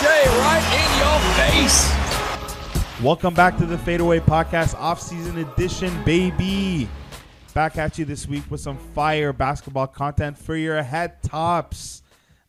Jay right in your face. Welcome back to the Fadeaway Podcast off-season edition, baby. Back at you this week with some fire basketball content for your head tops.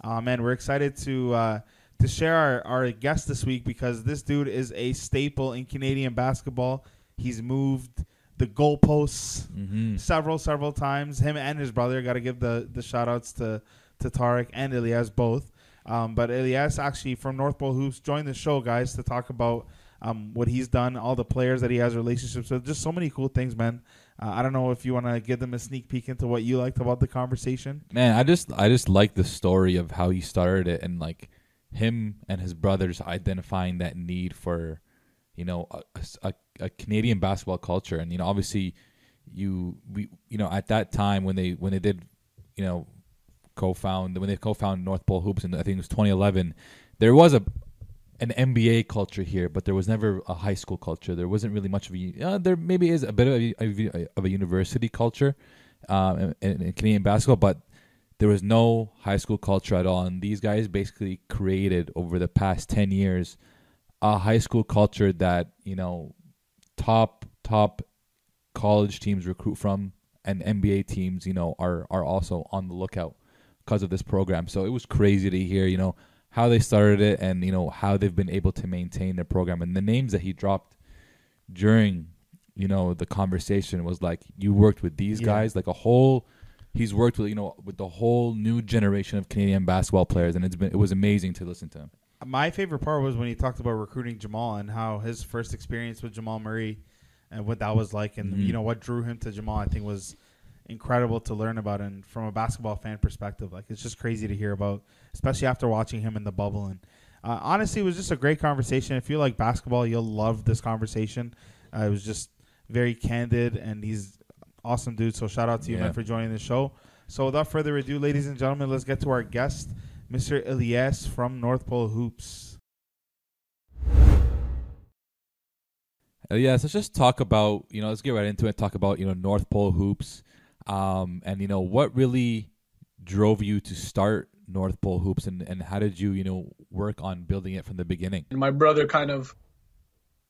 Uh, man, we're excited to uh, to share our, our guest this week because this dude is a staple in Canadian basketball. He's moved the goalposts Mm-hmm. several, several times. Him and his brother. Got to give the the shout outs to to Tarek and Elias both. Um, but Elias actually from North Pole Hoops joined the show, guys, to talk about um, what he's done, all the players that he has relationships with, just so many cool things, man. Uh, I don't know if you want to give them a sneak peek into what you liked about the conversation. Man, I just I just like the story of how he started it and like him and his brothers identifying that need for you know a, a, a Canadian basketball culture and you know obviously you we you know at that time when they when they did you know co-found when they co-found North Pole Hoops and I think it was 2011 there was a an NBA culture here, but there was never a high school culture. There wasn't really much of a. Uh, there maybe is a bit of a, of a university culture um, in, in Canadian basketball, but there was no high school culture at all. And these guys basically created over the past ten years a high school culture that you know top top college teams recruit from, and NBA teams you know are are also on the lookout because of this program. So it was crazy to hear you know how they started it and you know how they've been able to maintain their program and the names that he dropped during you know the conversation was like you worked with these Yeah. guys like a whole he's worked with you know with the whole new generation of Canadian basketball players and it's been it was amazing to listen to him. My favorite part was when he talked about recruiting Jamal and how his first experience with Jamal Murray and what that was like, and Mhm. you know what drew him to Jamal. I think was incredible to learn about, and from a basketball fan perspective, like it's just crazy to hear about, especially after watching him in the bubble. And uh, honestly, it was just a great conversation. If you like basketball, you'll love this conversation. Uh, it was just very candid, and he's awesome dude. So shout out to you, Yeah. man, for joining the show. So without further ado, ladies and gentlemen, let's get to our guest, Mr. Elias from North Pole Hoops. Uh, so let's just talk about you know let's get right into it. Talk about you know North Pole hoops, um, and you know what really drove you to start North Pole hoops, and and how did you you know work on building it from the beginning? And my brother kind of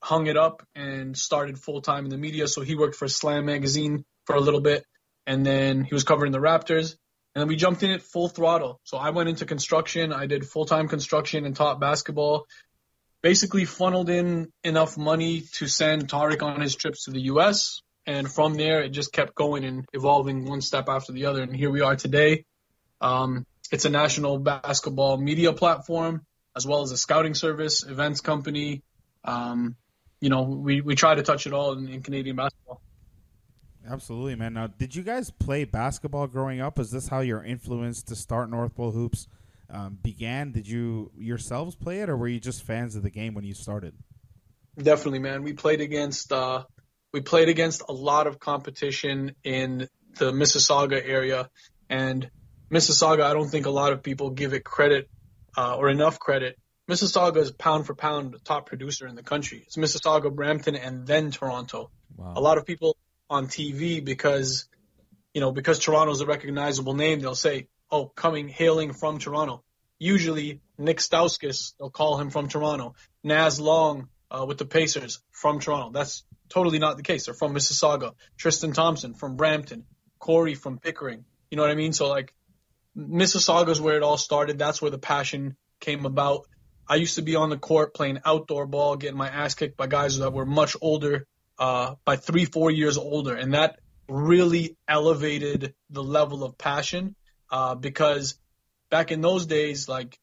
hung it up and started full time in the media. So he worked for Slam magazine for a little bit, and then he was covering the Raptors. And then we jumped in it full throttle. So I went into construction. I did full time construction and taught basketball. Basically, funneled in enough money to send Tarek on his trips to the U.S. And from there, it just kept going and evolving one step after the other. And here we are today. Um, it's a national basketball media platform as well as a scouting service, events company. Um, you know, we, we try to touch it all in, in Canadian basketball. Absolutely, man. Now, did you guys play basketball growing up? Is this how your influence to start North Pole Hoops um, began? Did you yourselves play it, or were you just fans of the game when you started? Definitely, man. We played against uh, we played against a lot of competition in the Mississauga area, and Mississauga. I don't think a lot of people give it credit uh, or enough credit. Mississauga is pound for pound the top producer in the country. It's Mississauga, Brampton, and then Toronto. Wow. a lot of people on TV because, you know, because Toronto's a recognizable name, they'll say, "Oh, coming hailing from Toronto." Usually, Nick Stauskas, they'll call him from Toronto. Naz Long uh, with the Pacers from Toronto. That's totally not the case. They're from Mississauga. Tristan Thompson from Brampton. Cory from Pickering. You know what I mean? So like, Mississauga's where it all started. That's where the passion came about. I used to be on the court playing outdoor ball, getting my ass kicked by guys that were much older, uh, by three, four years older, and that really elevated the level of passion. Uh, because back in those days, like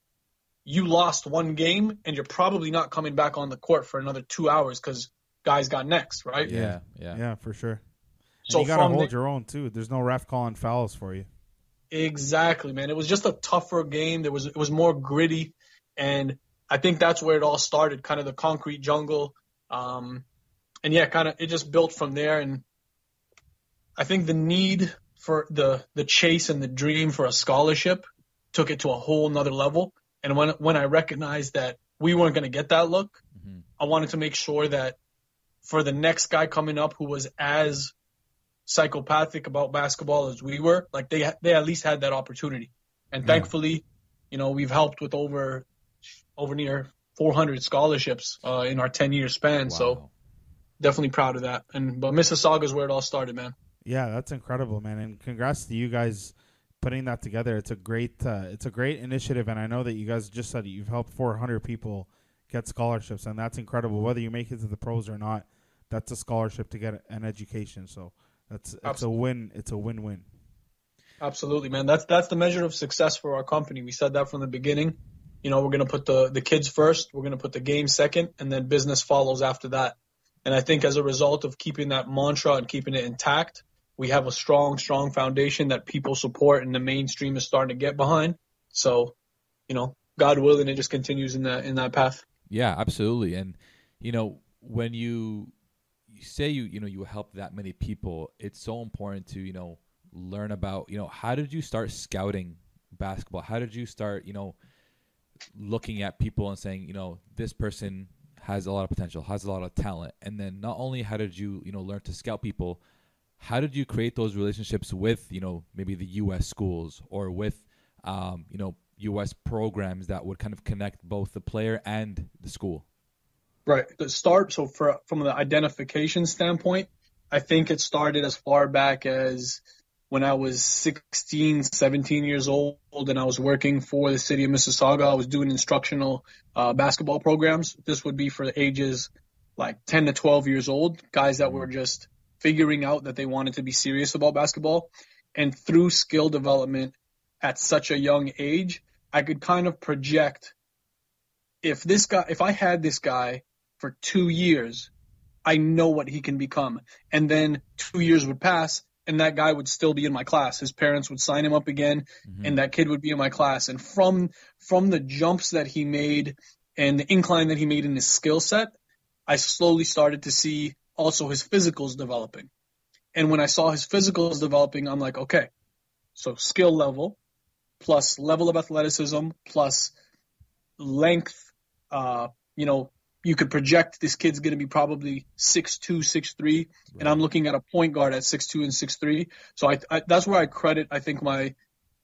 you lost one game and you're probably not coming back on the court for another two hours because guys got next, right? yeah, yeah, Yeah, for sure. And So you gotta hold the- your own too. There's no ref calling fouls for you. Exactly, man. It was just a tougher game. There was it was more gritty, and I think that's where it all started. Kind of the concrete jungle, um, and yeah, kind of it just built from there. And I think the need for the the chase and the dream for a scholarship took it to a whole nother level. And when when I recognized that we weren't going to get that look, Mhm. I wanted to make sure that for the next guy coming up who was as psychopathic about basketball as we were, like they they at least had that opportunity. And Yeah. thankfully, you know, we've helped with over over near 400 scholarships uh, in our 10 year span. So definitely proud of that. And but Mississauga is where it all started, man. Yeah, that's incredible, man, and congrats to you guys putting that together. It's a great, uh, it's a great initiative, and I know that you guys just said you've helped 400 people get scholarships, and that's incredible. Whether you make it to the pros or not, that's a scholarship to get an education. So that's it's a win. It's a win-win. Absolutely, man. That's that's the measure of success for our company. We said that from the beginning. You know, we're gonna put the the kids first. We're gonna put the game second, and then business follows after that. And I think as a result of keeping that mantra and keeping it intact, we have a strong, strong foundation that people support, and the mainstream is starting to get behind. So, you know, God willing, it just continues in that in that path. Yeah, absolutely. And you know, when you you say you you know you help that many people, it's so important to you know learn about you know how did you start scouting basketball? How did you start you know looking at people and saying you know this person has a lot of potential, has a lot of talent, and then not only how did you you know learn to scout people, how did you create those relationships with you know maybe the U.S. schools or with um, you know U.S. programs that would kind of connect both the player and the school? Right. The start, so for, from the identification standpoint, I think it started as far back as when I was 16, 17 years old and I was working for the city of Mississauga. I was doing instructional uh, basketball programs. This would be for ages like 10 to 12 years old, guys that were just figuring out that they wanted to be serious about basketball. And through skill development at such a young age, I could kind of project if this guy, if I had this guy for two years, I know what he can become. And then two years would pass and that guy would still be in my class. His parents would sign him up again mm-hmm. and that kid would be in my class. And from, from the jumps that he made and the incline that he made in his skill set, I slowly started to see also his physicals developing. And when I saw his physicals developing, I'm like, okay, so skill level plus level of athleticism plus length, uh, you know, you could project this kid's going to be probably 6'2", 6'3", and I'm looking at a point guard at six two and six three. So I, I, that's where I credit, I think, my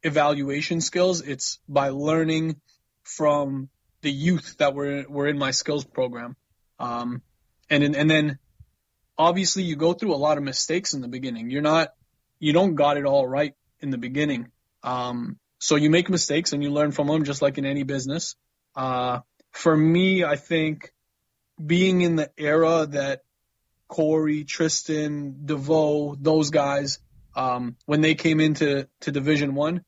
evaluation skills. It's by learning from the youth that were were in my skills program, um, and and then obviously you go through a lot of mistakes in the beginning. You're not, you don't got it all right in the beginning. Um, so you make mistakes and you learn from them, just like in any business. Uh, for me, I think being in the era that Cory, Tristan, DeVoe, those guys, um, when they came into to Division One,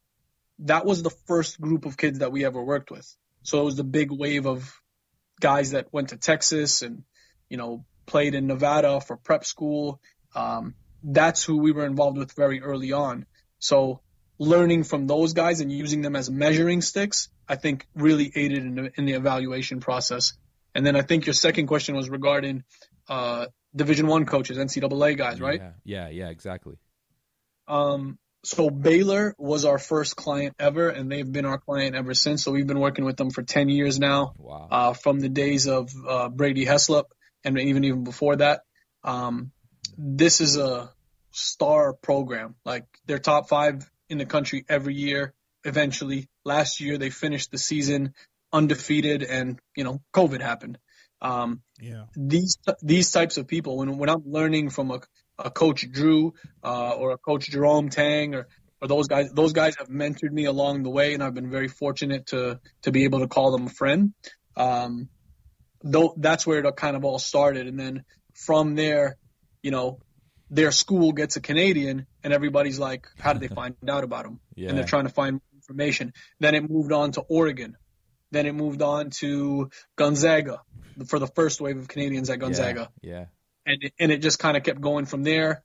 that was the first group of kids that we ever worked with. So it was the big wave of guys that went to Texas and you know played in Nevada for prep school. Um, that's who we were involved with very early on. So learning from those guys and using them as measuring sticks, I think really aided in the, in the evaluation process. And then I think your second question was regarding uh, Division One coaches, NCAA guys, right? Yeah, yeah, yeah, exactly. Um, so Baylor was our first client ever, and they've been our client ever since. So we've been working with them for 10 years now, Wow. uh, from the days of uh, Brady Heslip and even even before that. Um, this is a star program. Like they're top five in the country every year. Eventually, last year they finished the season undefeated, and you know COVID happened. Um, Yeah. these these types of people when when I'm learning from a, a coach Drew uh, or a coach Jerome Tang or or those guys those guys have mentored me along the way and I've been very fortunate to to be able to call them a friend. Um, though that's where it kind of all started and then from there, you know, their school gets a Canadian and everybody's like, how did they find out about him? Yeah. And they're trying to find information. Then it moved on to Oregon. Then it moved on to Gonzaga for the first wave of Canadians at Gonzaga. Yeah. And, it- and it just kind of kept going from there.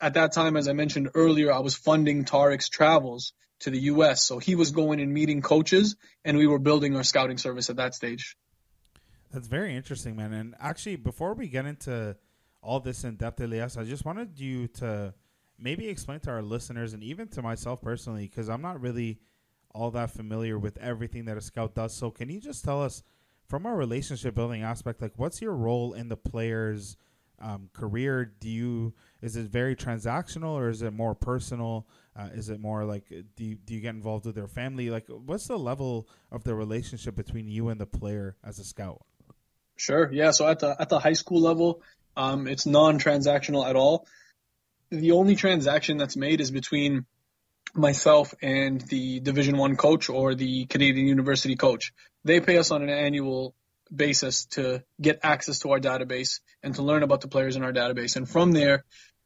At that time, as I mentioned earlier, I was funding Tarek's travels to the U.S. So he was going and meeting coaches, and we were building our scouting service at that stage. That's very interesting, man. And actually, before we get into all this in depth, Elias, I just wanted you to maybe explain to our listeners and even to myself personally, because I'm not really all that familiar with everything that a scout does. So, can you just tell us, from a relationship building aspect, like what's your role in the player's um, career? Do you is it very transactional or is it more personal? Uh, is it more like do you, do you get involved with their family? Like, what's the level of the relationship between you and the player as a scout? Sure. Yeah. So at the at the high school level, um, it's non-transactional at all. The only transaction that's made is between myself and the Division One coach or the Canadian University coach. They pay us on an annual basis to get access to our database and to learn about the players in our database. And from there,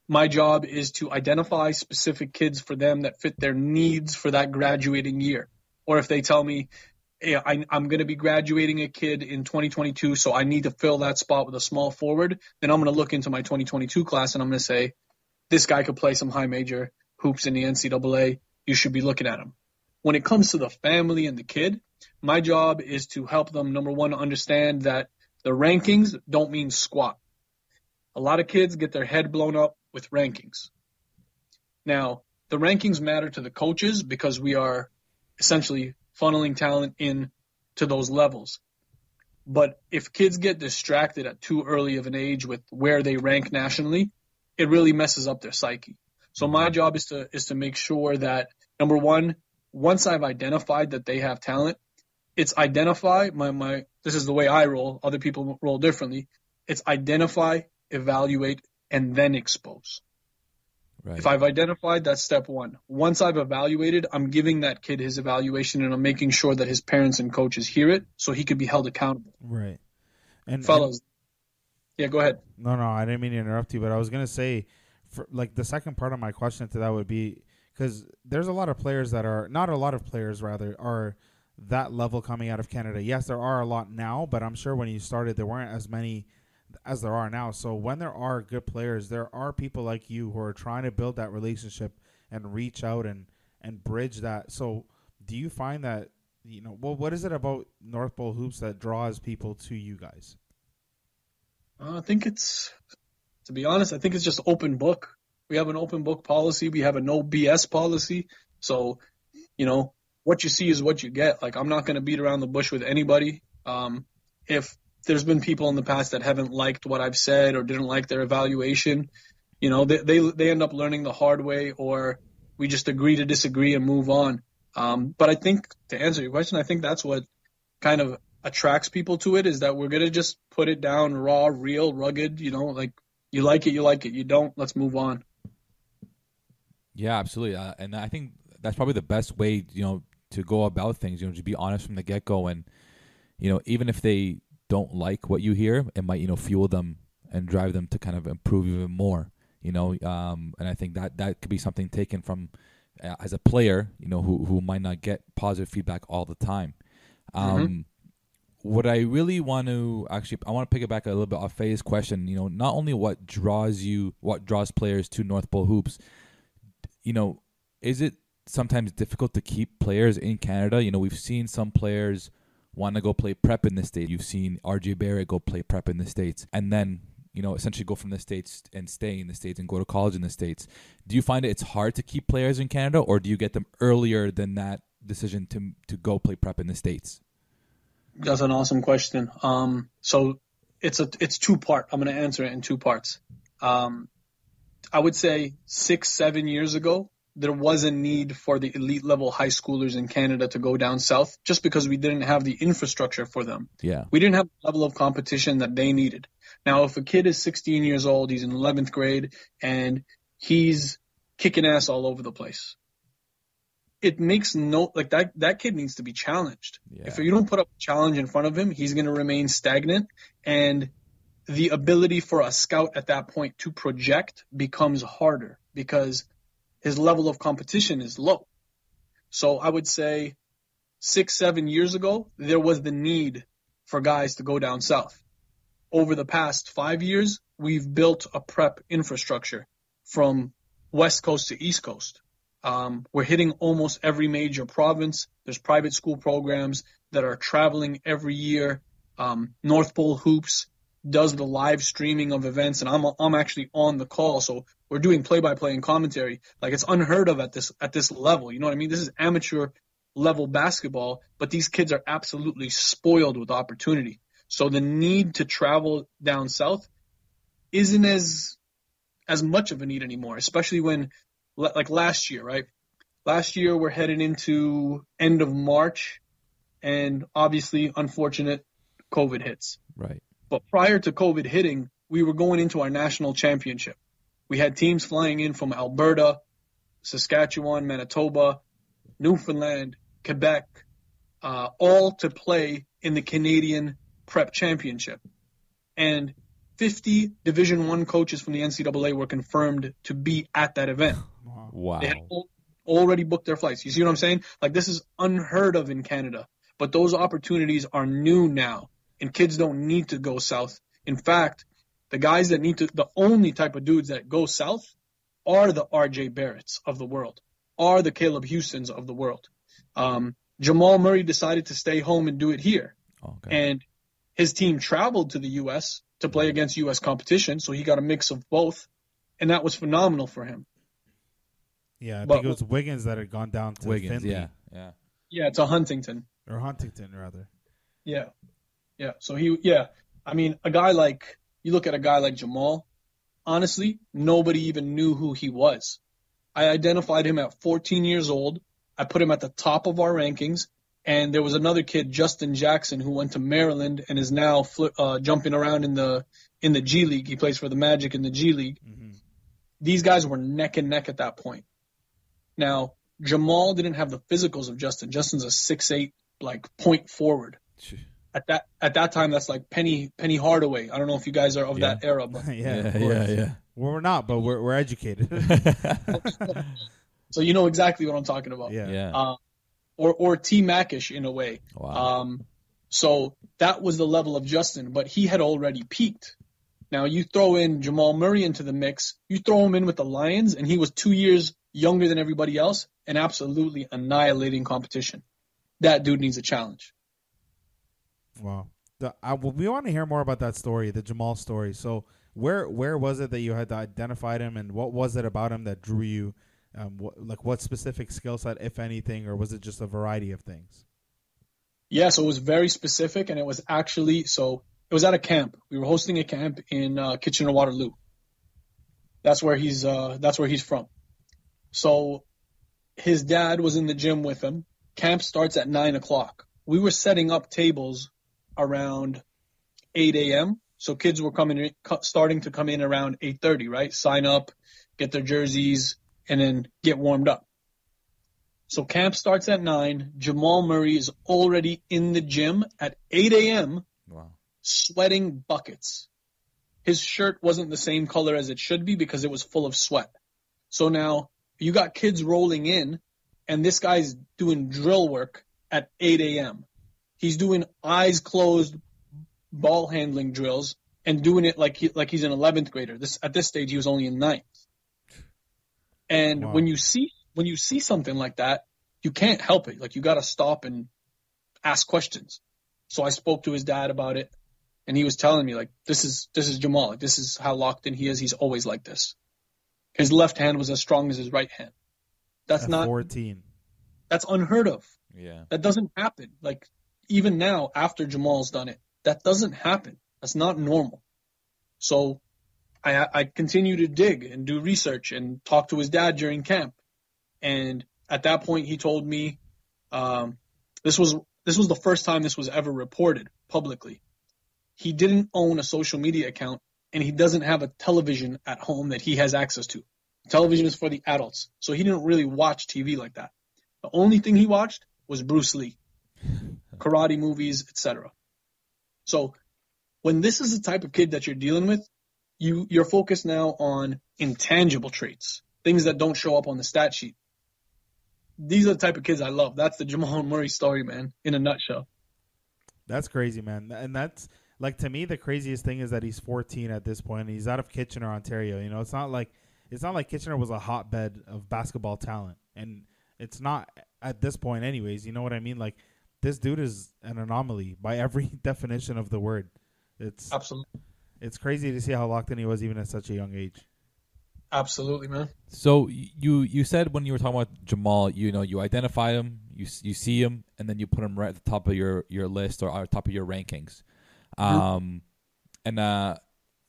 my job is to identify specific kids for them that fit their needs for that graduating year. Or if they tell me, I, am going to be graduating a kid in 2022, so I need to fill that spot with a small forward, then I'm going to look into my 2022 class and I'm going to say, this guy could play some high major hoops in the NCAA. You should be looking at him. When it comes to the family and the kid, my job is to help them, number one, understand that the rankings don't mean squat. A lot of kids get their head blown up with rankings. Now, the rankings matter to the coaches because we are essentially funneling talent in to those levels. But if kids get distracted at too early of an age with where they rank nationally, it really messes up their psyche. So my mm-hmm. job is to is to make sure that number one, once I've identified that they have talent, it's identify my my this is the way I roll, other people roll differently. It's identify, evaluate, and then expose. Right. If I've identified, that's step one. Once I've evaluated, I'm giving that kid his evaluation and I'm making sure that his parents and coaches hear it so he could be held accountable. Right. And fellows, yeah, go ahead. No, no, I didn't mean to interrupt you, but I was gonna say, for like the second part of my question to that would be because there's a lot of players that are not a lot of players rather are that level coming out of Canada. Yes, there are a lot now, but I'm sure when you started there weren't as many as there are now. So when there are good players, there are people like you who are trying to build that relationship and reach out and and bridge that. So do you find that you know well what is it about North Pole hoops that draws people to you guys? Uh, I think it's to be honest, I think it's just open book. We have an open book policy. We have a no BS policy. So, you know, what you see is what you get. Like I'm not going to beat around the bush with anybody. Um, if there's been people in the past that haven't liked what I've said or didn't like their evaluation. You know, they they, they end up learning the hard way, or we just agree to disagree and move on. Um, but I think to answer your question, I think that's what kind of attracts people to it is that we're gonna just put it down raw, real, rugged. You know, like you like it, you like it. You don't, let's move on. Yeah, absolutely, uh, and I think that's probably the best way. You know, to go about things. You know, to be honest from the get go, and you know, even if they don't like what you hear, it might you know fuel them and drive them to kind of improve even more. You know, um, and I think that that could be something taken from uh, as a player, you know, who who might not get positive feedback all the time. Um, mm-hmm. What I really want to actually, I want to pick it back a little bit off Faye's question. You know, not only what draws you, what draws players to North Pole hoops. You know, is it sometimes difficult to keep players in Canada? You know, we've seen some players want to go play prep in the States. You've seen RJ Barrett go play prep in the States and then, you know, essentially go from the States and stay in the States and go to college in the States. Do you find it it's hard to keep players in Canada or do you get them earlier than that decision to to go play prep in the States? That's an awesome question. Um, so it's a it's two part. I'm going to answer it in two parts. Um, I would say six, seven years ago, there was a need for the elite level high schoolers in Canada to go down south just because we didn't have the infrastructure for them. Yeah. We didn't have the level of competition that they needed. Now, if a kid is 16 years old, he's in 11th grade and he's kicking ass all over the place. It makes no, like that, that kid needs to be challenged. Yeah. If you don't put up a challenge in front of him, he's going to remain stagnant and the ability for a scout at that point to project becomes harder because his level of competition is low. So I would say six, seven years ago, there was the need for guys to go down south. Over the past five years, we've built a prep infrastructure from West Coast to East Coast. Um, we're hitting almost every major province. There's private school programs that are traveling every year. Um, North Pole Hoops does the live streaming of events, and I'm I'm actually on the call, so we're doing play by play and commentary. Like it's unheard of at this at this level. You know what I mean? This is amateur level basketball, but these kids are absolutely spoiled with opportunity. So the need to travel down south isn't as as much of a need anymore, especially when like last year, right? last year we're heading into end of March, and obviously, unfortunate COVID hits. Right. But prior to COVID hitting, we were going into our national championship. We had teams flying in from Alberta, Saskatchewan, Manitoba, Newfoundland, Quebec, uh, all to play in the Canadian Prep Championship. And 50 Division One coaches from the NCAA were confirmed to be at that event. Wow. They had al- already booked their flights. You see what I'm saying? Like this is unheard of in Canada. But those opportunities are new now, and kids don't need to go south. In fact, the guys that need to, the only type of dudes that go south are the RJ Barretts of the world, are the Caleb Houstans of the world. Um, Jamal Murray decided to stay home and do it here. Okay. And his team traveled to the U.S. to play against U.S. competition, so he got a mix of both, and that was phenomenal for him. Yeah, I But- think it was Wiggins that had gone down to Wiggins. Findlay, Yeah. Yeah. Yeah, to Huntington. or Huntington rather. Yeah. Yeah. So he, yeah. I mean, a guy like, you look at a guy like Jamal, honestly, nobody even knew who he was. I identified him at 14 years old. I put him at the top of our rankings. And there was another kid, Justin Jackson, who went to Maryland and is now fli uh, jumping around in the in the G League. He plays for the Magic in the G League. These guys were neck and neck at that point. Now Jamal didn't have the physicals of Justin. Justin's a six eight like point forward at that at that time that's like Penny Penny Hardaway. I don't know if you guys are of Yeah. that era, but yeah, Yeah. Yeah. Yeah. Well, we're not, but we're we're educated. so you know exactly what I'm talking about. yeah. Yeah. Uh, or or T Macish in a way. Wow. Um, so that was the level of Justin, but he had already peaked. Now you throw in Jamal Murray into the mix, you throw him in with the Lions, and he was two years younger than everybody else and absolutely annihilating competition. That dude needs a challenge. Wow. The, I, we want to hear more about that story, the Jamal story. So, where where was it that you had identified him, and what was it about him that drew you? Um, like what specific skill set, if anything, or was it just a variety of things? Yeah, so it was very specific, and it was actually so it was at a camp. We were hosting a camp in uh, Kitchener Waterloo. That's where he's uh, that's where he's from. So his dad was in the gym with him. Camp starts at nine o'clock. We were setting up tables around eight a.m. So kids were coming in, starting to come in around eight thirty. Right, sign up, get their jerseys, and then get warmed up. So camp starts at nine. Jamal Murray is already in the gym at 8 a.m. wow. sweating buckets. His shirt wasn't the same color as it should be because it was full of sweat. So now you got kids rolling in and this guy's doing drill work at 8 a.m. He's doing eyes closed ball handling drills and doing it like he, like he's an 11th grader. This at this stage he was only in ninth. And Wow. when you see when you see something like that, you can't help it. Like you got to stop and ask questions. So I spoke to his dad about it, and he was telling me like, "This is this is Jamal. Like, this is how locked in he is. He's always like this. His left hand was as strong as his right hand. That's At not fourteen. that's unheard of. Yeah. That doesn't happen. Like even now, after Jamal's done it, that doesn't happen. That's not normal. So I, I continue to dig and do research and talk to his dad during camp. And at that point, he told me um, this was this was the first time this was ever reported publicly. He didn't own a social media account, and he doesn't have a television at home that he has access to. Television is for the adults, so he didn't really watch TV like that. The only thing he watched was Bruce Lee, karate movies, etc. So when this is the type of kid that you're dealing with, you you're focused now on intangible traits, things that don't show up on the stat sheet. These are the type of kids I love. That's the Jamal Murray story, man, in a nutshell. That's crazy, man. And that's like to me the craziest thing is that he's 14 at this point. And he's out of Kitchener, Ontario. You know, it's not like it's not like Kitchener was a hotbed of basketball talent, and it's not at this point, anyways. You know what I mean? Like this dude is an anomaly by every definition of the word. It's Absolutely, it's crazy to see how locked in he was even at such a young age. absolutely, man. So you you said when you were talking about Jamal, you know, you identify him, you you see him, and then you put him right at the top of your your list or at top of your rankings. Um, and uh,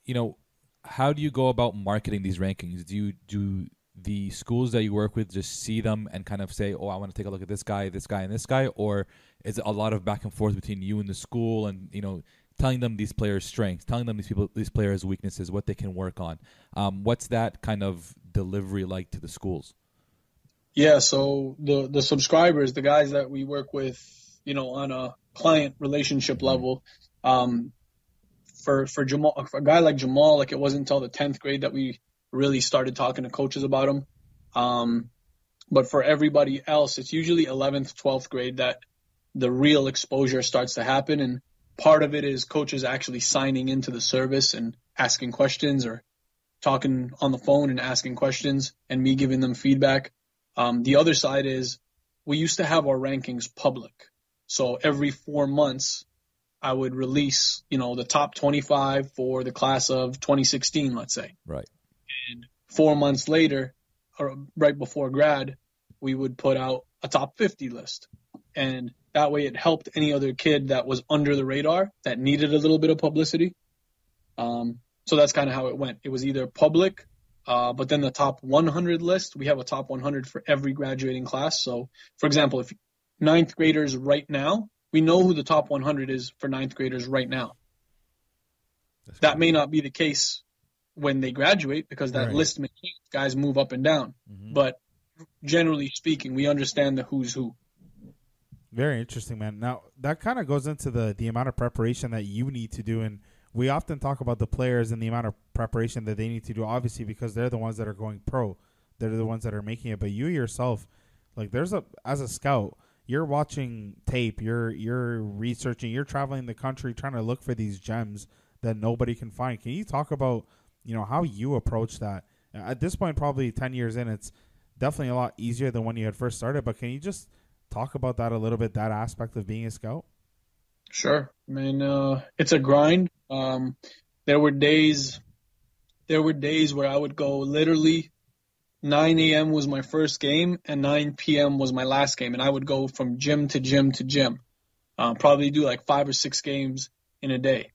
you know, how do you go about marketing these rankings? Do you do the schools that you work with just see them and kind of say, "Oh, I want to take a look at this guy, this guy, and this guy," or is it a lot of back and forth between you and the school, and you know, telling them these players' strengths, telling them these people, these players' weaknesses, what they can work on? Um, what's that kind of delivery like to the schools? Yeah, so the the subscribers, the guys that we work with, you know, on a client relationship level, um, for for Jamal, for a guy like Jamal, like it wasn't until the tenth grade that we really started talking to coaches about him. Um, but for everybody else, it's usually 11th, 12th grade that the real exposure starts to happen. And part of it is coaches actually signing into the service and asking questions or talking on the phone and asking questions and me giving them feedback. Um, the other side is we used to have our rankings public. So every four months, I would release, you know, the top 25 for the class of 2016, let's say. Right. Four months later, or right before grad, we would put out a top 50 list. And that way it helped any other kid that was under the radar that needed a little bit of publicity. Um, so that's kind of how it went. It was either public, uh, but then the top 100 list, we have a top 100 for every graduating class. So, for example, if ninth graders right now, we know who the top 100 is for ninth graders right now. That's That may not be the case when they graduate because that Right. list may change. Guys move up and down. Mhm. But generally speaking, we understand the who's who. Very interesting, man. Now that kind of goes into the the amount of preparation that you need to do, and we often talk about the players and the amount of preparation that they need to do. Obviously, because they're the ones that are going pro, they're the ones that are making it. But you yourself, like, there's a as a scout, you're watching tape, you're you're researching, you're traveling the country trying to look for these gems that nobody can find. Can you talk about you know how you approach that? At this point, probably ten years in, it's definitely a lot easier than when you had first started. But can you just talk about that a little bit, that aspect of being a scout? Sure. I mean, uh, it's a grind. Um, there were days, there were days where I would go literally 9 a.m. was my first game and 9 p.m. was my last game. And I would go from gym to gym to gym. Uh, probably do like five or six games in a day.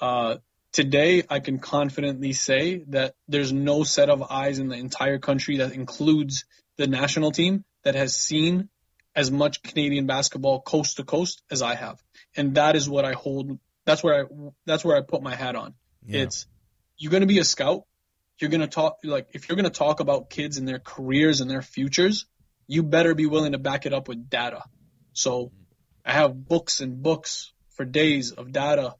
Uh, today, I can confidently say that there's no set of eyes in the entire country that includes the national team that has seen as much Canadian basketball coast to coast as I have. And that is what I hold. That's where I, that's where I put my hat on. Yeah. It's, you're going to be a scout. You're going to talk, like, if you're going to talk about kids and their careers and their futures, you better be willing to back it up with data. So I have books and books for days of data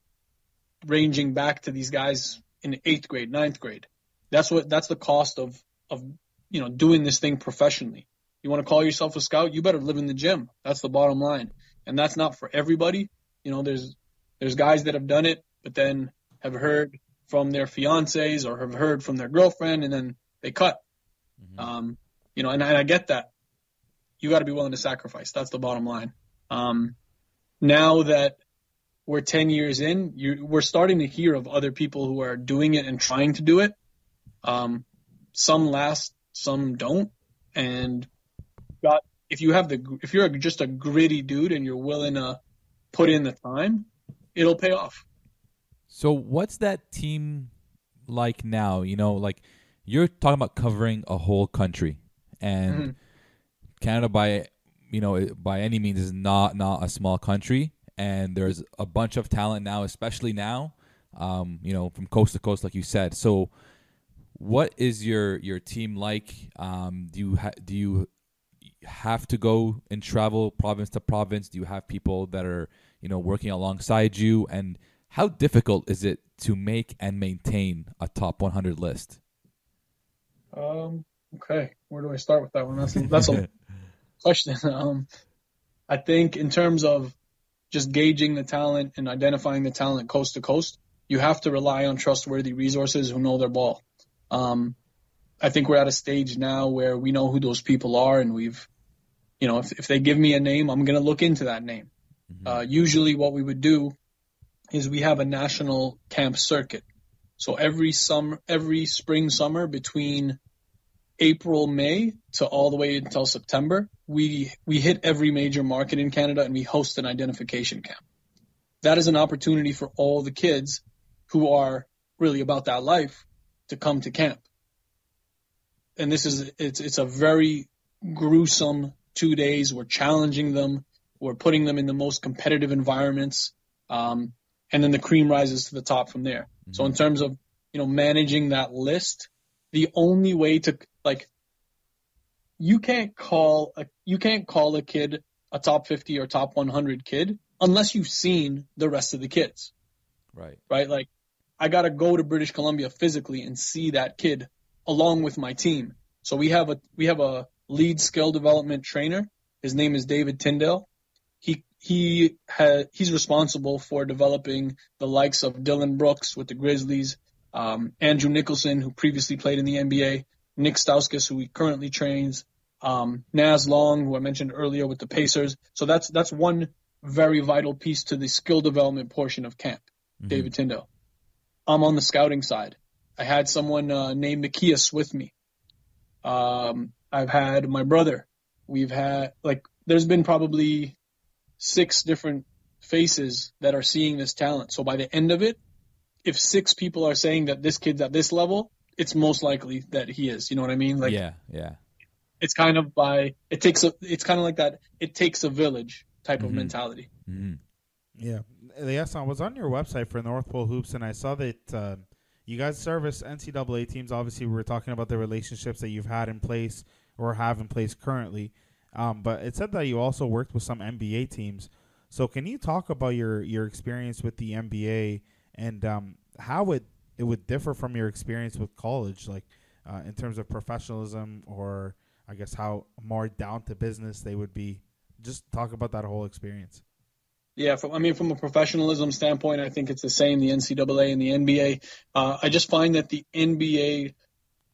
ranging back to these guys in eighth grade, ninth grade. That's what, that's the cost of, of, you know, doing this thing professionally. You want to call yourself a scout? You better live in the gym. That's the bottom line. And that's not for everybody. You know, there's, there's guys that have done it, but then have heard from their fiancés or have heard from their girlfriend and then they cut. Um, you know, and, and I get that. You got to be willing to sacrifice. That's the bottom line. Um, now that we're 10 years in, you, we're starting to hear of other people who are doing it and trying to do it. Um, some last, some don't. And got, if you have the, if you're just a gritty dude and you're willing to put in the time, it'll pay off. So what's that team like now? You know, like you're talking about covering a whole country, and Mhm. Canada by you know by any means is not not a small country, and there's a bunch of talent now, especially now, um, you know, from coast to coast, like you said. So, what is your your team like? Um, do you ha- do you have to go and travel province to province? Do you have people that are you know working alongside you? And how difficult is it to make and maintain a top 100 list? Um, okay, where do I start with that one? That's that's a question. Um, I think in terms of just gauging the talent and identifying the talent coast to coast, you have to rely on trustworthy resources who know their ball. Um, I think we're at a stage now where we know who those people are, and we've, you know, if, if they give me a name, I'm going to look into that name. Uh, usually, what we would do is we have a national camp circuit. So every summer, every spring, summer between April, May to all the way until September, we we hit every major market in Canada and we host an identification camp. That is an opportunity for all the kids who are really about that life to come to camp. and this is it's it's a very gruesome two days. We're challenging them. We're putting them in the most competitive environments, um, and then the cream rises to the top from there. Mm-hmm. So in terms of you know managing that list, the only way to like you can't call a you can't call a kid a top 50 or top 100 kid unless you've seen the rest of the kids. Right. Right? Like I got to go to British Columbia physically and see that kid along with my team. So we have a we have a lead skill development trainer. His name is David Tyndale. He he had he's responsible for developing the likes of Dillon Brooks with the Grizzlies, um, Andrew Nicholson, who previously played in the NBA, Nick Stauskas, who he currently trains, um, Naz Long, who I mentioned earlier with the Pacers. So that's that's one very vital piece to the skill development portion of camp. Mm-hmm. David Tyndale. I'm on the scouting side. I had someone uh, named Makias with me. Um, I've had my brother. We've had like there's been probably six different faces that are seeing this talent. So by the end of it, if six people are saying that this kid's at this level, it's most likely that he is. You know what I mean? Like yeah, yeah. It's kind of by it takes a it's kind of like that. It takes a village type mm-hmm. of mentality. Mm-hmm. Yeah, yes. I was on your website for North Pole Hoops, and I saw that uh, you guys service NCAA teams. Obviously, we were talking about the relationships that you've had in place or have in place currently. Um, but it said that you also worked with some NBA teams. So can you talk about your your experience with the NBA and um, how it it would differ from your experience with college, like uh, in terms of professionalism, or I guess how more down to business they would be. Just talk about that whole experience. Yeah, from, I mean, from a professionalism standpoint, I think it's the same. The NCAA and the NBA. Uh, I just find that the NBA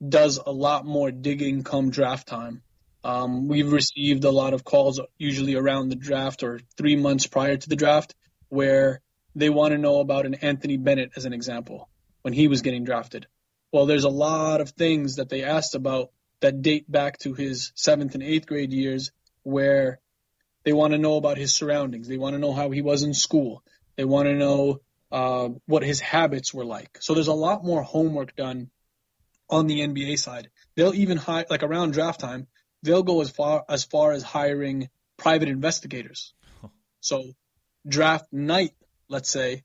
does a lot more digging come draft time. Um, we've received a lot of calls, usually around the draft or three months prior to the draft, where they want to know about an Anthony Bennett as an example when he was getting drafted. Well, there's a lot of things that they asked about that date back to his seventh and eighth grade years where they want to know about his surroundings. They want to know how he was in school. They want to know uh, what his habits were like. So there's a lot more homework done on the NBA side. They'll even hire, like around draft time, they'll go as far as far as hiring private investigators. So draft night, let's say,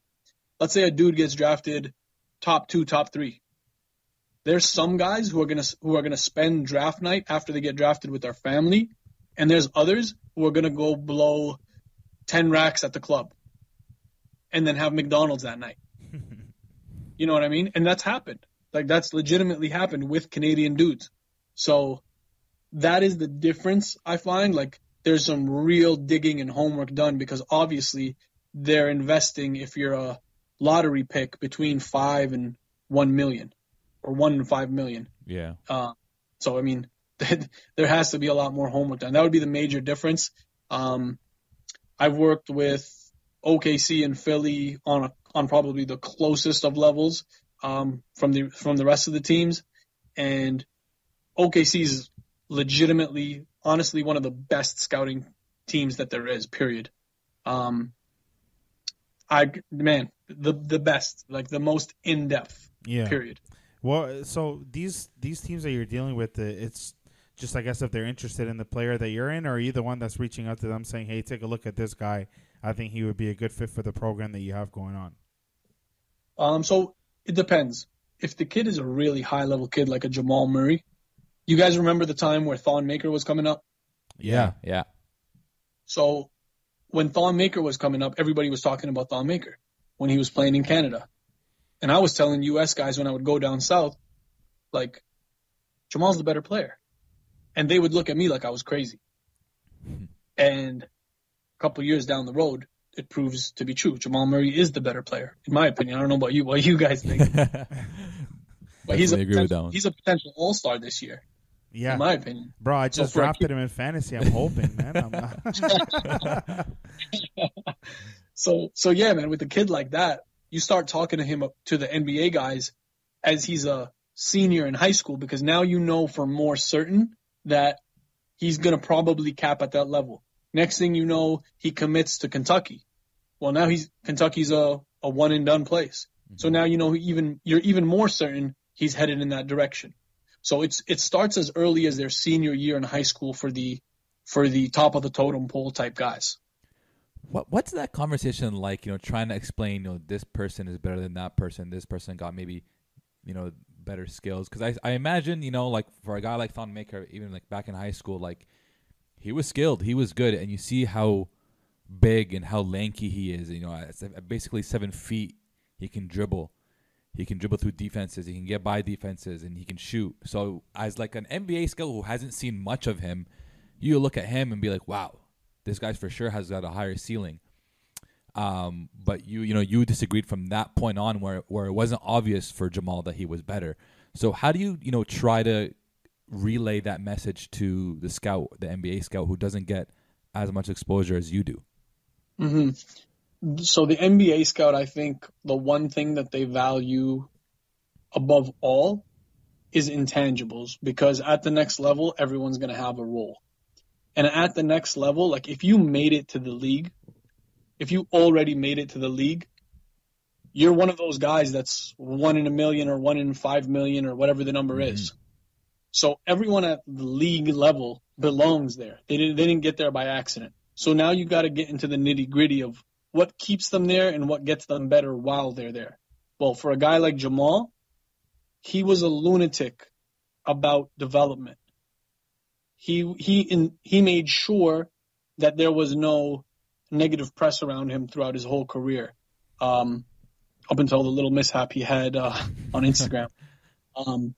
let's say a dude gets drafted top two, top three. There's some guys who are gonna who are gonna spend draft night after they get drafted with their family, and there's others who are gonna go blow ten racks at the club, and then have McDonald's that night. you know what I mean? And that's happened. Like that's legitimately happened with Canadian dudes. So that is the difference I find. Like there's some real digging and homework done because obviously they're investing if you're a lottery pick between five and one million, or one and five million. Yeah. Uh, so I mean, there has to be a lot more homework done. That would be the major difference. Um, I've worked with OKC and Philly on a, on probably the closest of levels um, from the from the rest of the teams, and OKC is legitimately, honestly, one of the best scouting teams that there is. Period. Um, I man, the the best, like the most in depth. Yeah. Period. Well, so these these teams that you're dealing with, it's just I guess if they're interested in the player that you're in, or are you the one that's reaching out to them saying, "Hey, take a look at this guy. I think he would be a good fit for the program that you have going on." Um, so it depends. If the kid is a really high level kid like a Jamal Murray, you guys remember the time where Thon Maker was coming up? Yeah, yeah. So when Thon Maker was coming up, everybody was talking about Thon Maker when he was playing in Canada. And I was telling US guys when I would go down south, like, Jamal's the better player. And they would look at me like I was crazy. And a couple years down the road, it proves to be true. Jamal Murray is the better player, in my opinion. I don't know about you, what you guys think. but he's a, he's a potential all star this year. Yeah, in my opinion, bro. I just so drafted him in fantasy. I'm hoping, man. I'm so, so yeah, man. With a kid like that, you start talking to him to the NBA guys as he's a senior in high school because now you know for more certain that he's gonna probably cap at that level. Next thing you know, he commits to Kentucky. Well, now he's Kentucky's a a one and done place. Mm-hmm. So now you know even you're even more certain he's headed in that direction. So it's it starts as early as their senior year in high school for the for the top of the totem pole type guys. What what's that conversation like? You know, trying to explain, you know, this person is better than that person. This person got maybe, you know, better skills. Because I I imagine, you know, like for a guy like Thon Maker, even like back in high school, like he was skilled, he was good, and you see how big and how lanky he is. You know, basically seven feet, he can dribble. He can dribble through defenses. He can get by defenses, and he can shoot. So, as like an NBA scout who hasn't seen much of him, you look at him and be like, "Wow, this guy for sure has got a higher ceiling." Um, but you, you know, you disagreed from that point on, where where it wasn't obvious for Jamal that he was better. So, how do you, you know, try to relay that message to the scout, the NBA scout, who doesn't get as much exposure as you do? Mm-hmm. So the NBA scout, I think the one thing that they value above all is intangibles because at the next level, everyone's going to have a role. And at the next level, like if you made it to the league, if you already made it to the league, you're one of those guys that's one in a million or one in five million or whatever the number mm-hmm. is. So everyone at the league level belongs there. They didn't, they didn't get there by accident. So now you got to get into the nitty gritty of what keeps them there and what gets them better while they're there. Well, for a guy like Jamal, he was a lunatic about development. He he in, he made sure that there was no negative press around him throughout his whole career, um, up until the little mishap he had uh, on Instagram. um,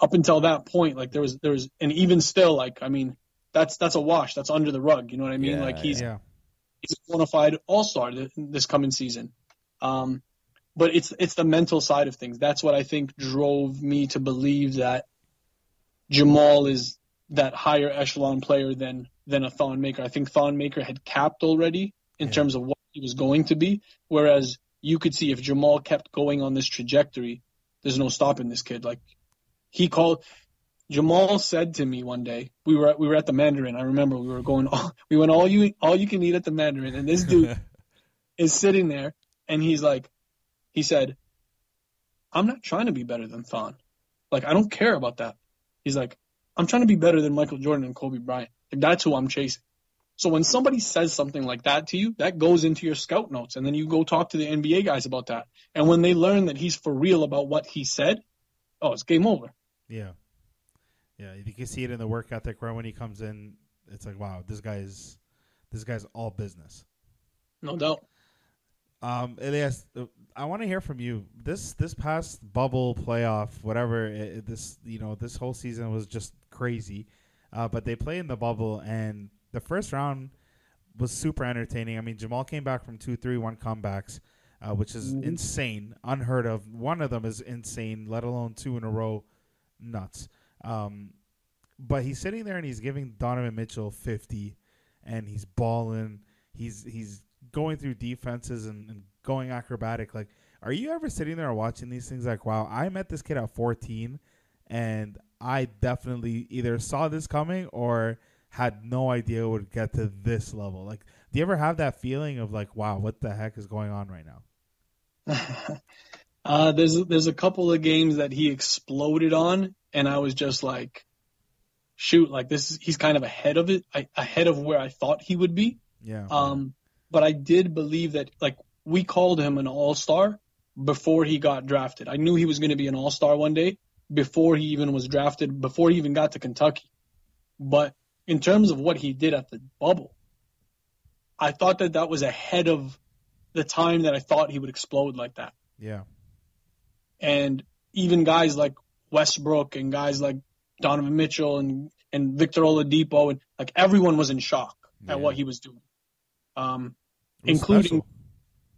up until that point, like there was there was, and even still, like I mean, that's that's a wash. That's under the rug. You know what I mean? Yeah, like he's yeah. He's a bona fide all star this coming season. Um, but it's it's the mental side of things. That's what I think drove me to believe that Jamal is that higher echelon player than than a Thon Maker. I think Thon Maker had capped already in yeah. terms of what he was going to be, whereas you could see if Jamal kept going on this trajectory, there's no stopping this kid. Like he called Jamal said to me one day, we were we were at the Mandarin. I remember we were going, all, we went all you all you can eat at the Mandarin, and this dude is sitting there, and he's like, he said, "I'm not trying to be better than Thon, like I don't care about that." He's like, "I'm trying to be better than Michael Jordan and Kobe Bryant. Like that's who I'm chasing." So when somebody says something like that to you, that goes into your scout notes, and then you go talk to the NBA guys about that. And when they learn that he's for real about what he said, oh, it's game over. Yeah. Yeah, you can see it in the work ethic. Right when he comes in, it's like, wow, this guy's this guy's all business. No doubt. Um, Elias, uh, I want to hear from you. This this past bubble playoff, whatever it, this you know this whole season was just crazy. Uh, but they play in the bubble, and the first round was super entertaining. I mean, Jamal came back from two, three, one comebacks, uh, which is mm-hmm. insane, unheard of. One of them is insane, let alone two in a row, nuts. Um, but he's sitting there and he's giving Donovan Mitchell 50 and he's balling. He's he's going through defenses and, and going acrobatic. Like, are you ever sitting there watching these things like, wow, I met this kid at 14 and I definitely either saw this coming or had no idea it would get to this level. Like, do you ever have that feeling of like, wow, what the heck is going on right now? uh, there's there's a couple of games that he exploded on, and I was just like, shoot, like this is, he's kind of ahead of it, I, ahead of where I thought he would be. Yeah. Um, but I did believe that like we called him an all star before he got drafted. I knew he was going to be an all star one day before he even was drafted, before he even got to Kentucky. But in terms of what he did at the bubble, I thought that that was ahead of the time that I thought he would explode like that. Yeah. And even guys like Westbrook and guys like Donovan Mitchell and and Victor Oladipo and like everyone was in shock yeah. at what he was doing, um, was including special.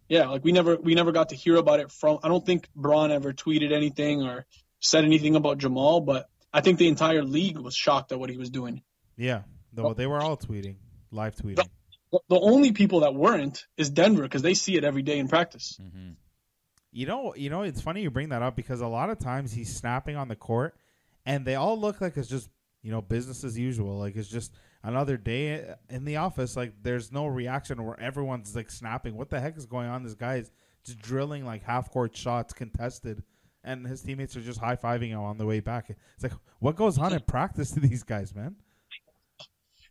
yeah, like we never we never got to hear about it from. I don't think Bron ever tweeted anything or said anything about Jamal, but I think the entire league was shocked at what he was doing. Yeah, though they were all tweeting, live tweeting. The, the only people that weren't is Denver because they see it every day in practice. Mm-hmm. You know, you know, it's funny you bring that up because a lot of times he's snapping on the court, and they all look like it's just you know business as usual. Like it's just another day in the office. Like there's no reaction where everyone's like snapping. What the heck is going on? This guy is just drilling like half court shots contested and his teammates are just high fiving him on the way back. It's like, what goes on in practice to these guys, man?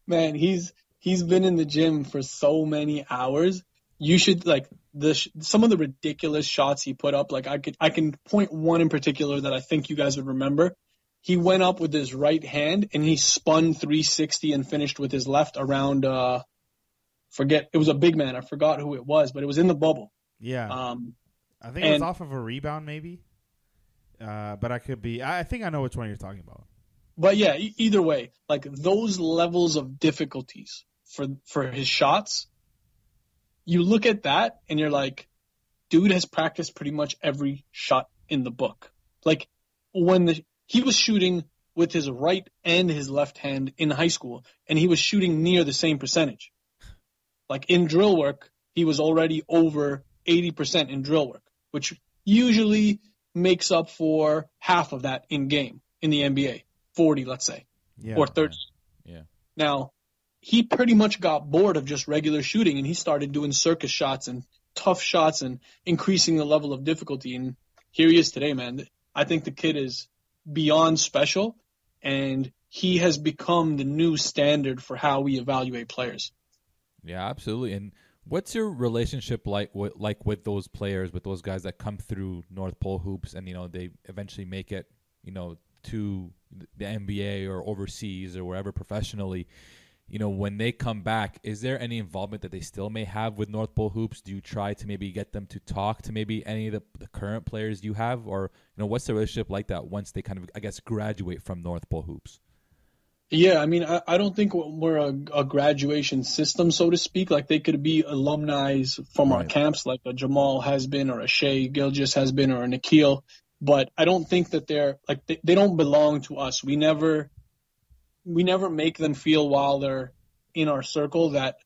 Man, he's he's been in the gym for so many hours. You should like the sh- some of the ridiculous shots he put up. Like I could I can point one in particular that I think you guys would remember. He went up with his right hand and he spun 360 and finished with his left around. uh Forget it was a big man. I forgot who it was, but it was in the bubble. Yeah, Um, I think it was off of a rebound, maybe. Uh, but I could be. I I think I know which one you're talking about. But yeah, e- either way, like those levels of difficulties for for his shots, you look at that and you're like, dude has practiced pretty much every shot in the book. Like when the, he was shooting with his right and his left hand in high school, and he was shooting near the same percentage. Like in drill work, he was already over 80% in drill work, which usually makes up for half of that in game in the NBA. 40, let's say, Yeah, or 30. Yeah. Now, he pretty much got bored of just regular shooting and he started doing circus shots and tough shots and increasing the level of difficulty. And here he is today, man. I think the kid is beyond special and he has become the new standard for how we evaluate players. Yeah, absolutely. And what's your relationship like with like with those players, with those guys that come through North Pole hoops, and you know they eventually make it, you know, to the NBA or overseas or wherever professionally? You know, when they come back, is there any involvement that they still may have with North Pole hoops? Do you try to maybe get them to talk to maybe any of the, the current players you have, or you know, what's the relationship like that once they kind of, I guess, graduate from North Pole hoops? Yeah, I mean, I, I don't think we're a, a graduation system, so to speak. Like they could be alumni from our camps, like a Jamal has been, or a Shai Gilgeous has been, or a Nickeil. But I don't think that they're like they, they don't belong to us. We never, we never make them feel while they're in our circle that,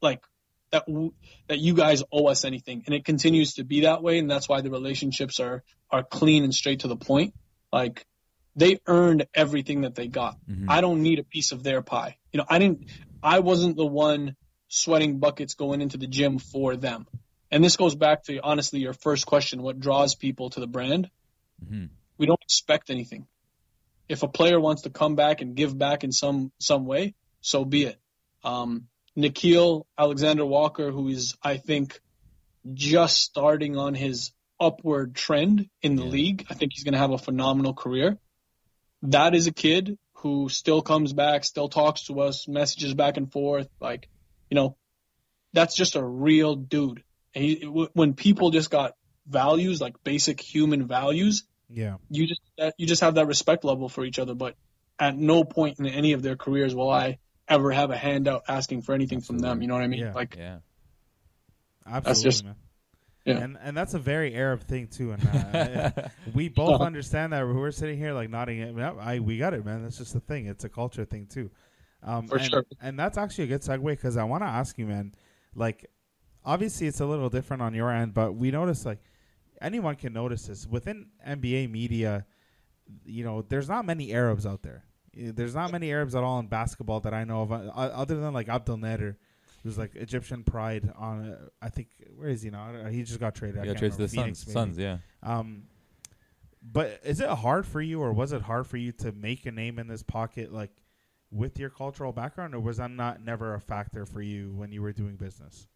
like that w- that you guys owe us anything, and it continues to be that way, and that's why the relationships are are clean and straight to the point. Like they earned everything that they got. Mhm. I don't need a piece of their pie. You know, I didn't I wasn't the one sweating buckets going into the gym for them. And this goes back to honestly your first question, what draws people to the brand? mm-hmm. We don't expect anything. If a player wants to come back and give back in some some way, so be it. Um, Nickeil Alexander Walker, who is I think just starting on his upward trend in the Yeah. league, I think he's going to have a phenomenal career that is a kid who still comes back, still talks to us, messages back and forth. Like, you know, that's just a real dude. He, when people just got values, like basic human values, Yeah, you just you just have that respect level for each other. But at no point in any of their careers will I ever have a handout asking for anything from them. You know what I mean? Yeah. Like, Yeah. absolutely, just- man. yeah. And and that's a very Arab thing too. And uh, we both understand that. We're sitting here like nodding. It. Yep, I we got it, man. That's just the thing. It's a culture thing too. Um, For and, sure. And that's actually a good segue because I want to ask you, man. Like, obviously, it's a little different on your end, but we notice like anyone can notice this within NBA media. You know, there's not many Arabs out there. Eh, There's not many Arabs at all in basketball that I know of, uh, other than like Abdel Nader, who's like Egyptian pride on. Uh, I think where is he now? I don't know. He just got traded. Yeah, can't trades to the. Suns. Suns, yeah. Um, but is it hard for you, or was it hard for you to make a name in this pocket, like with your cultural background, or was that not never a factor for you when you were doing business?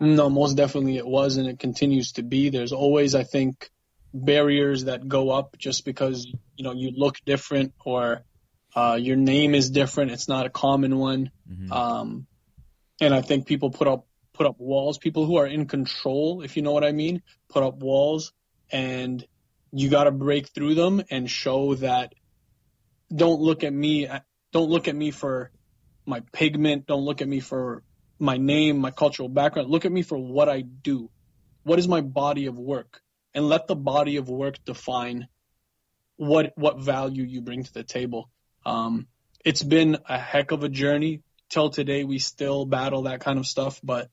No, most definitely it was, and it continues to be. There's always, I think, barriers that go up just because you know you look different or uh, your name is different. It's not a common one, Mhm. um, and I think people put up put up walls. People who are in control, if you know what I mean, put up walls, and you got to break through them and show that. Don't look at me. Don't look at me for my pigment. Don't look at me for my name, my cultural background. Look at me for what I do. What is my body of work? And let the body of work define what what value you bring to the table. Um, it's been a heck of a journey. Till today, we still battle that kind of stuff. But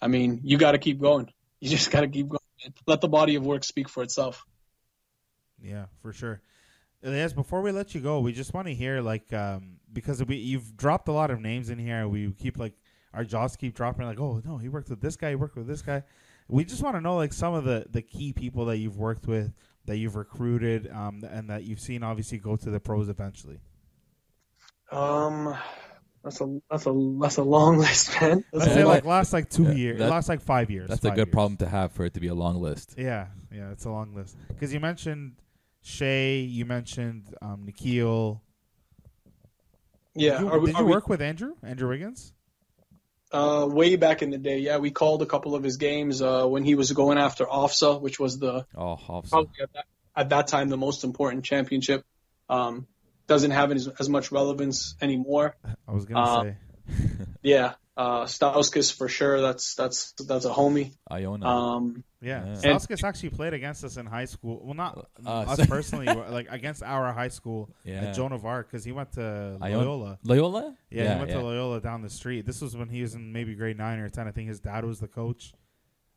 I mean, you got to keep going. You just got to keep going. man. Let the body of work speak for itself. Yeah, for sure. Yes, before we let you go, we just want to hear like um, because we you've dropped a lot of names in here. We keep like our jaws keep dropping. Like, oh no, he worked with this guy. He worked with this guy. We just want to know like some of the the key people that you've worked with, that you've recruited um, and that you've seen obviously go to the pros eventually? Um, that's a that's a that's a long list, man. That's Let's a say long- like last like two Yeah, years, that- last like five years. That's a good years. problem to have for it to be a long list. Yeah, yeah, it's a long list because you mentioned Shai, you mentioned um, Nickeil. yeah. did you, are we- did are you we- work with Andrew? Andrew Wiggins? Uh, way back in the day, yeah, we called a couple of his games uh, when he was going after OFSAA, which was the Oh, at that, at that time the most important championship. Um, doesn't have as, as much relevance anymore. I was gonna Uh, say. Yeah, uh, Stauskas for sure. That's that's that's a homie. Iona. Um, Yeah, Yeah. Stauskas actually played against us in high school. Well, not Uh, us so- personally, like against our high school yeah. at Joan of Arc because he went to Iona- Loyola. Loyola? Yeah, he went to Loyola down the street. This was when he was in maybe grade nine or ten. I think his dad was the coach,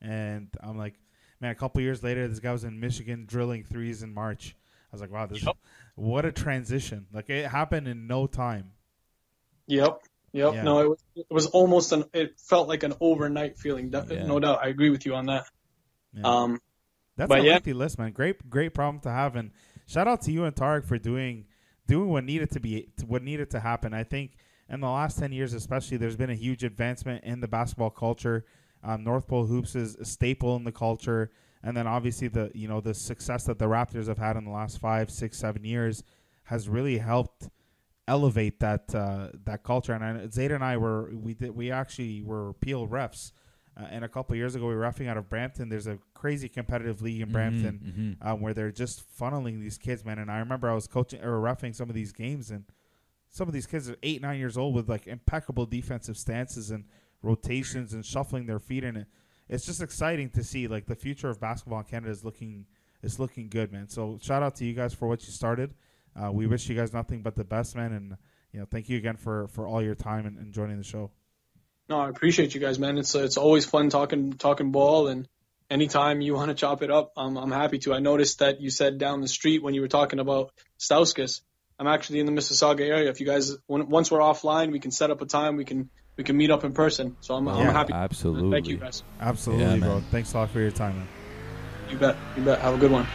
and I'm like, man, a couple years later, this guy was in Michigan drilling threes in March. I was like, wow, this Yep. what a transition! Like it happened in no time. yep, yep. Yeah. No, it was it was almost an. It felt like an overnight feeling. Yeah. No doubt, I agree with you on that. Yeah. Um, That's a yeah. lengthy list, man. Great, great problem to have, and shout out to you and Tarek for doing doing what needed to be what needed to happen. I think in the last ten years, especially, there's been a huge advancement in the basketball culture. Um, North Pole hoops is a staple in the culture, and then obviously the you know the success that the Raptors have had in the last five, six, seven years has really helped elevate that uh, that culture. And I, Zeta and I were we did we actually were Peel refs. Uh, and a couple years ago, we were roughing out of Brampton. There's a crazy competitive league in Brampton Mhm, um, where they're just funneling these kids, man. And I remember I was coaching or roughing some of these games, and some of these kids are eight, nine years old with like impeccable defensive stances and rotations and shuffling their feet, and it, it's just exciting to see. Like the future of basketball in Canada is looking is looking good, man. So shout out to you guys for what you started. Uh, we wish you guys nothing but the best, man, and you know, thank you again for for all your time and, and joining the show. no, I appreciate you guys, man. It's it's always fun talking talking ball, and anytime you want to chop it up, I'm I'm happy to. I noticed that you said down the street when you were talking about Stauskas. I'm actually in the Mississauga area. If you guys when, once we're offline, we can set up a time. We can we can meet up in person. So I'm I'm happy. Absolutely. Thank you guys. Absolutely, Yeah, bro. man. Thanks a lot for your time, man. You bet. You bet. Have a good one.